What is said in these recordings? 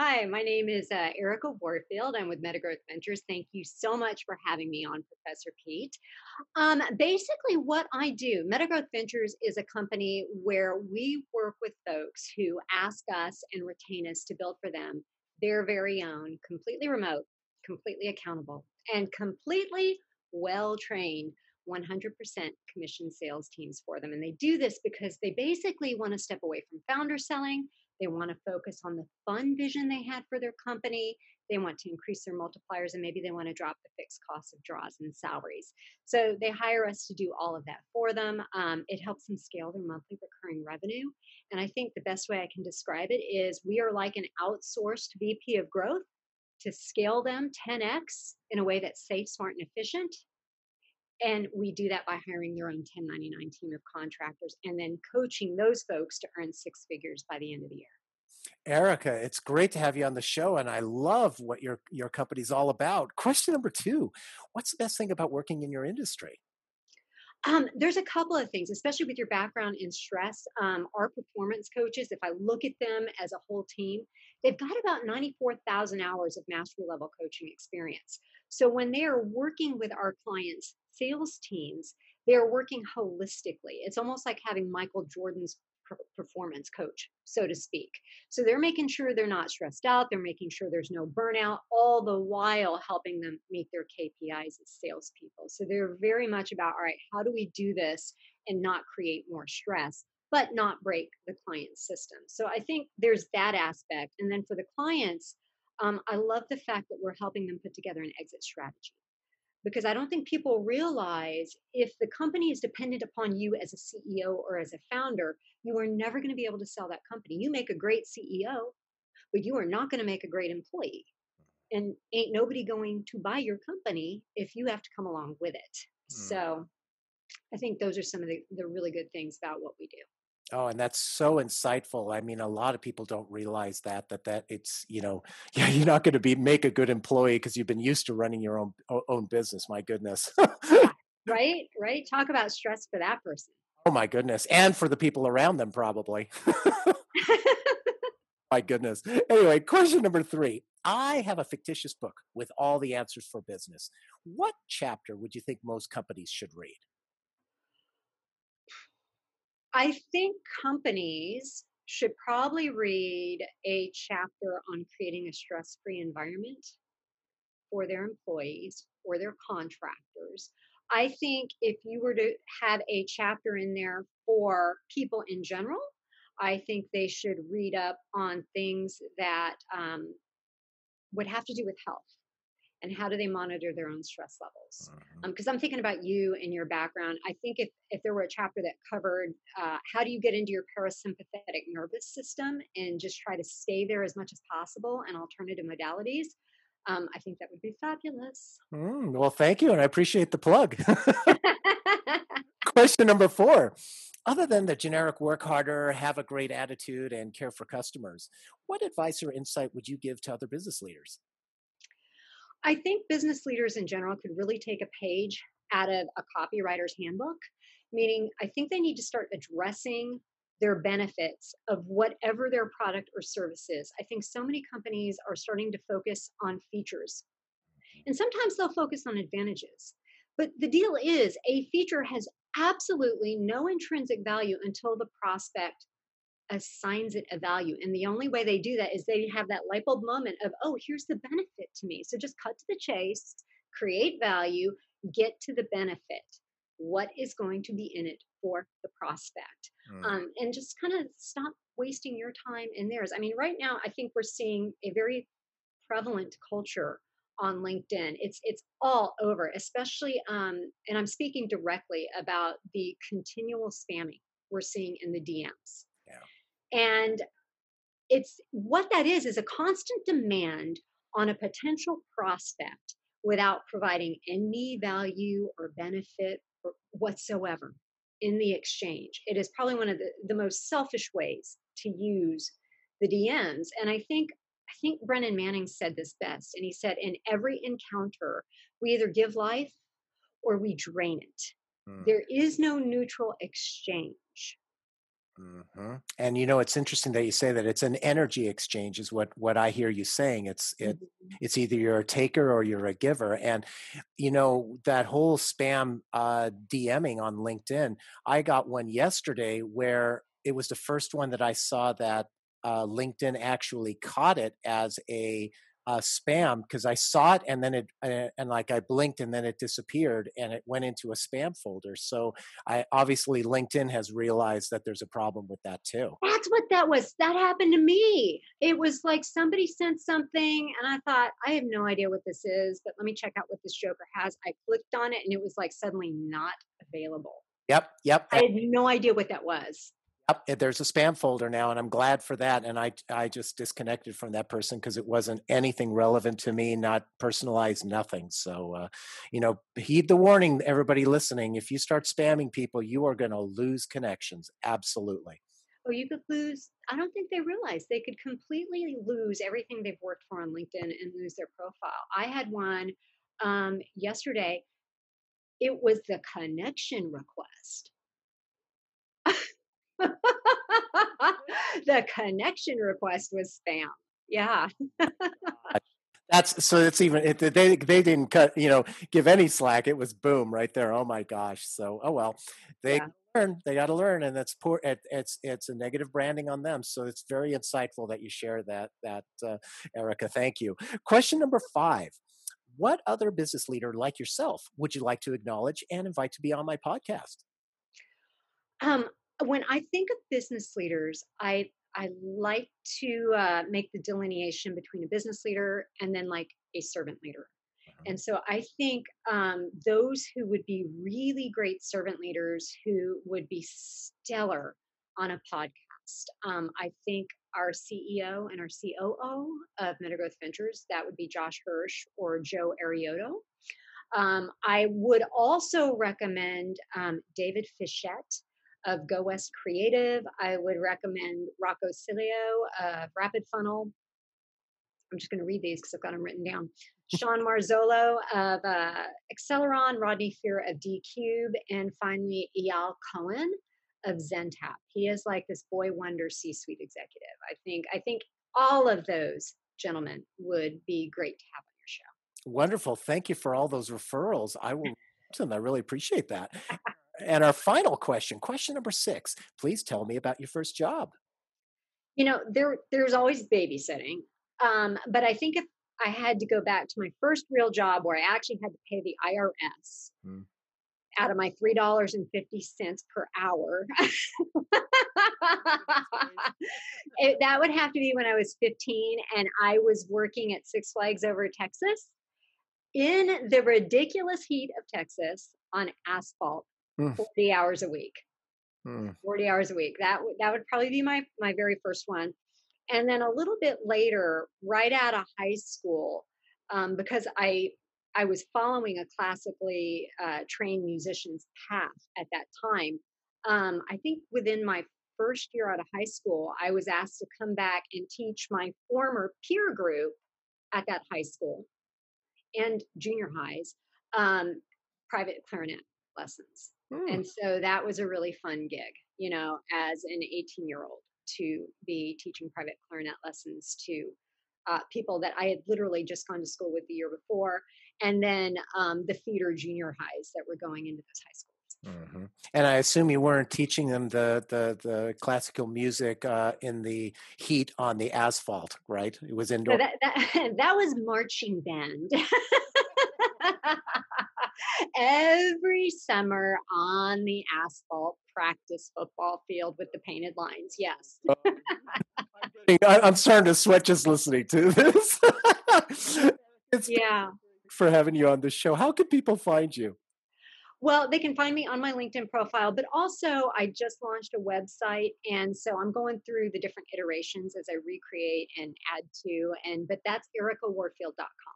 Hi, my name is uh, Erica Warfield. I'm with Metagrowth Ventures. Thank you so much for having me on, Professor Pete. Um, basically, what I do, Metagrowth Ventures is a company where we work with folks who ask us and retain us to build for them their very own, completely remote, completely accountable, and completely well trained 100% commission sales teams for them. And they do this because they basically want to step away from founder selling they want to focus on the fun vision they had for their company. They want to increase their multipliers and maybe they want to drop the fixed costs of draws and salaries. So they hire us to do all of that for them. Um, it helps them scale their monthly recurring revenue. And I think the best way I can describe it is we are like an outsourced VP of growth to scale them 10x in a way that's safe, smart, and efficient and we do that by hiring their own 1099 team of contractors and then coaching those folks to earn six figures by the end of the year. Erica, it's great to have you on the show, and I love what your your company's all about. Question number two: What's the best thing about working in your industry? Um, there's a couple of things, especially with your background in stress. Um, our performance coaches, if I look at them as a whole team, they've got about 94,000 hours of mastery level coaching experience. So when they are working with our clients, sales teams, they're working holistically. It's almost like having Michael Jordan's performance coach, so to speak. So they're making sure they're not stressed out, they're making sure there's no burnout, all the while helping them meet their KPIs as salespeople. So they're very much about, all right, how do we do this and not create more stress, but not break the client's system? So I think there's that aspect. And then for the clients, um, I love the fact that we're helping them put together an exit strategy because I don't think people realize if the company is dependent upon you as a CEO or as a founder, you are never going to be able to sell that company. You make a great CEO, but you are not going to make a great employee. And ain't nobody going to buy your company if you have to come along with it. Mm. So I think those are some of the, the really good things about what we do. Oh, and that's so insightful. I mean, a lot of people don't realize that that that it's you know, yeah, you're not going to be make a good employee because you've been used to running your own own business. My goodness. right, right. Talk about stress for that person. Oh my goodness, and for the people around them, probably. my goodness. Anyway, question number three. I have a fictitious book with all the answers for business. What chapter would you think most companies should read? I think companies should probably read a chapter on creating a stress free environment for their employees or their contractors. I think if you were to have a chapter in there for people in general, I think they should read up on things that um, would have to do with health and how do they monitor their own stress levels? Because mm-hmm. um, i'm thinking about you and your background. I think if, if there were a chapter that covered uh, how do you get into your parasympathetic nervous system and just try to stay there as much as possible and alternative modalities? Um, i think that would be fabulous. Mm, well thank you and i appreciate the plug. Question number four. Other than the generic work harder have a great attitude and care for customers what advice or insight would you give to other business leaders I think business leaders in general could really take a page out of a copywriter's handbook, meaning I think they need to start addressing their benefits of whatever their product or service is. I think so many companies are starting to focus on features, and sometimes they'll focus on advantages. But the deal is, a feature has absolutely no intrinsic value until the prospect assigns it a value. And the only way they do that is they have that light bulb moment of, oh, here's the benefit to me. So just cut to the chase, create value, get to the benefit. What is going to be in it for the prospect? Mm. Um, and just kind of stop wasting your time and theirs. I mean, right now, I think we're seeing a very prevalent culture on LinkedIn. It's it's all over, especially um, and I'm speaking directly about the continual spamming we're seeing in the DMs. And it's what that is is a constant demand on a potential prospect without providing any value or benefit or whatsoever in the exchange. It is probably one of the, the most selfish ways to use the DMs. And I think I think Brennan Manning said this best. And he said, in every encounter, we either give life or we drain it. Mm. There is no neutral exchange. Mm-hmm. And you know, it's interesting that you say that it's an energy exchange, is what what I hear you saying. It's it mm-hmm. it's either you're a taker or you're a giver. And you know that whole spam uh, DMing on LinkedIn. I got one yesterday where it was the first one that I saw that uh, LinkedIn actually caught it as a uh, spam because I saw it and then it uh, and like I blinked and then it disappeared and it went into a spam folder. So I obviously LinkedIn has realized that there's a problem with that too. That's what that was. That happened to me. It was like somebody sent something and I thought I have no idea what this is, but let me check out what this Joker has. I clicked on it and it was like suddenly not available. Yep, yep. I had no idea what that was. Yep, there's a spam folder now, and I'm glad for that. And I I just disconnected from that person because it wasn't anything relevant to me, not personalized, nothing. So, uh, you know, heed the warning, everybody listening. If you start spamming people, you are going to lose connections. Absolutely. Or you could lose. I don't think they realize they could completely lose everything they've worked for on LinkedIn and lose their profile. I had one um, yesterday. It was the connection request the connection request was spam. Yeah. That's so it's even it, they they didn't cut you know give any slack. It was boom right there. Oh my gosh. So oh well, they yeah. learn. They got to learn, and that's poor. It, it's it's a negative branding on them. So it's very insightful that you share that that uh, Erica. Thank you. Question number five. What other business leader like yourself would you like to acknowledge and invite to be on my podcast? Um, when I think of business leaders, I I like to uh, make the delineation between a business leader and then like a servant leader. Uh-huh. And so I think um, those who would be really great servant leaders who would be stellar on a podcast. Um, I think our CEO and our COO of Metagrowth Ventures, that would be Josh Hirsch or Joe Arioto. Um, I would also recommend um, David Fischette of Go West Creative. I would recommend Rocco Cilio of Rapid Funnel. I'm just going to read these because I've got them written down. Sean Marzolo of uh, Acceleron, Rodney Fear of D Cube, and finally Eyal Cohen of Zentap. He is like this boy wonder C-suite executive. I think I think all of those gentlemen would be great to have on your show. Wonderful. Thank you for all those referrals. I will them. I really appreciate that. And our final question, question number six, please tell me about your first job. You know, there there's always babysitting. Um, but I think if I had to go back to my first real job where I actually had to pay the IRS mm. out of my three dollars and fifty cents per hour, it, that would have to be when I was 15 and I was working at Six Flags over Texas in the ridiculous heat of Texas on asphalt mm. 40 hours a week. Mm. 40 hours a week. That would that would probably be my my very first one. And then a little bit later, right out of high school, um, because I I was following a classically uh, trained musician's path at that time. Um, I think within my first year out of high school, I was asked to come back and teach my former peer group at that high school and junior highs um, private clarinet lessons. Mm. And so that was a really fun gig, you know, as an 18 year old to be teaching private clarinet lessons to uh, people that I had literally just gone to school with the year before, and then um, the feeder junior highs that were going into those high schools. Mm-hmm. And I assume you weren't teaching them the the, the classical music uh, in the heat on the asphalt, right? It was indoor. So that, that, that was marching band. every summer on the asphalt practice football field with the painted lines. Yes. Oh, I'm starting to sweat just listening to this. it's yeah. For having you on the show. How can people find you? Well, they can find me on my LinkedIn profile, but also I just launched a website. And so I'm going through the different iterations as I recreate and add to. And but that's ericawarfield.com.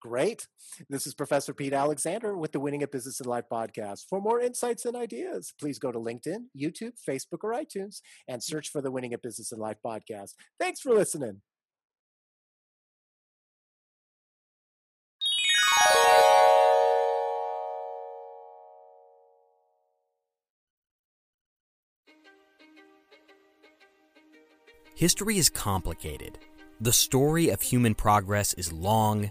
Great. This is Professor Pete Alexander with the Winning at Business and Life podcast. For more insights and ideas, please go to LinkedIn, YouTube, Facebook, or iTunes and search for the Winning at Business and Life podcast. Thanks for listening. History is complicated. The story of human progress is long,